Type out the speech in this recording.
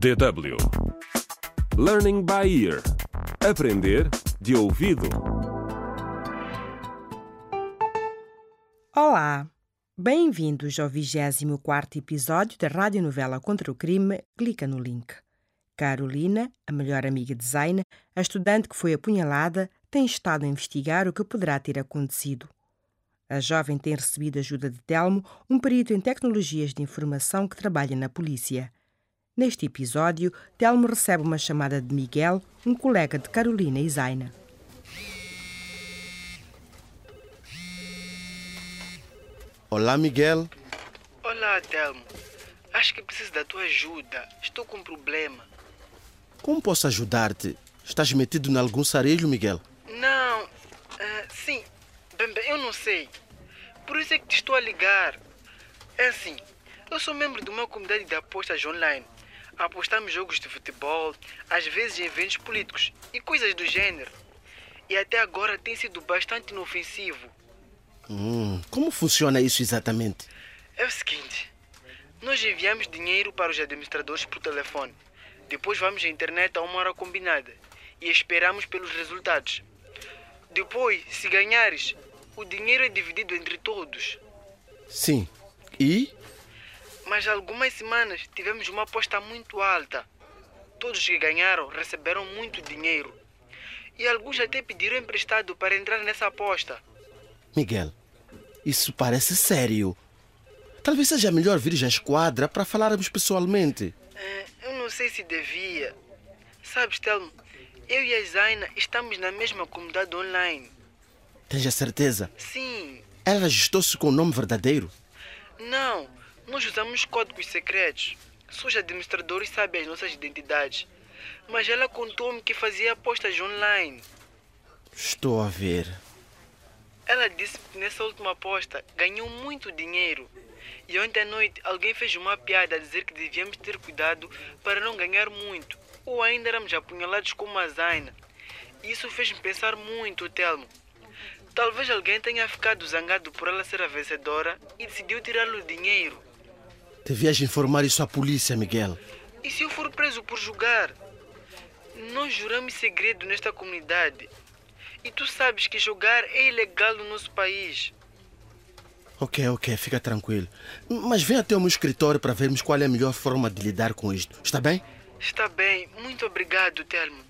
DW Learning by Ear Aprender de ouvido. Olá! Bem-vindos ao 24 episódio da radionovela Contra o Crime Clica no link. Carolina, a melhor amiga de Zaina, a estudante que foi apunhalada, tem estado a investigar o que poderá ter acontecido. A jovem tem recebido ajuda de Telmo, um perito em tecnologias de informação que trabalha na polícia. Neste episódio, Telmo recebe uma chamada de Miguel, um colega de Carolina e Zaina. Olá, Miguel. Olá, Telmo. Acho que preciso da tua ajuda. Estou com um problema. Como posso ajudar-te? Estás metido em algum sarelho, Miguel? Não. ah, sim. Bem, bem, eu não sei. Por isso é que te estou a ligar. É assim. Eu sou membro de uma comunidade de apostas online. Apostamos jogos de futebol, às vezes em eventos políticos e coisas do gênero. E até agora tem sido bastante inofensivo. Hum, como funciona isso exatamente? É o seguinte: nós enviamos dinheiro para os administradores por telefone. Depois vamos à internet a uma hora combinada e esperamos pelos resultados. Depois, se ganhares, o dinheiro é dividido entre todos. Sim. E? Mas há algumas semanas tivemos uma aposta muito alta. Todos que ganharam receberam muito dinheiro. E alguns até pediram emprestado para entrar nessa aposta. Miguel, isso parece sério. Talvez seja melhor vir à esquadra para falarmos pessoalmente. Eh, eu não sei se devia. Sabes, Telmo, eu e a Zaina estamos na mesma comunidade online. Tens a certeza? Sim, Ela registrou-se com o nome verdadeiro? não, nós usamos códigos secretos. Só os administradores sabem as nossas identidades. Mas ela contou-me que fazia apostas online. Estou a ver. Ela disse que nessa última aposta ganhou muito dinheiro. E ontem à noite alguém fez uma piada a dizer que devíamos ter cuidado para não ganhar muito. Ou ainda éramos apunhalados como a Zaina. Isso fez-me pensar muito, Telmo. Talvez alguém tenha ficado zangado por ela ser a vencedora e decidiu tirar-lhe o dinheiro. Devias informar isso à polícia, Miguel. E se eu for preso por julgar? Nós juramos segredo nesta comunidade. E tu sabes que jogar é ilegal no nosso país. Ok, ok, fica tranquilo. Mas vem até o meu escritório para vermos qual é a melhor forma de lidar com isto. Está bem? Está bem, muito obrigado, Telmo.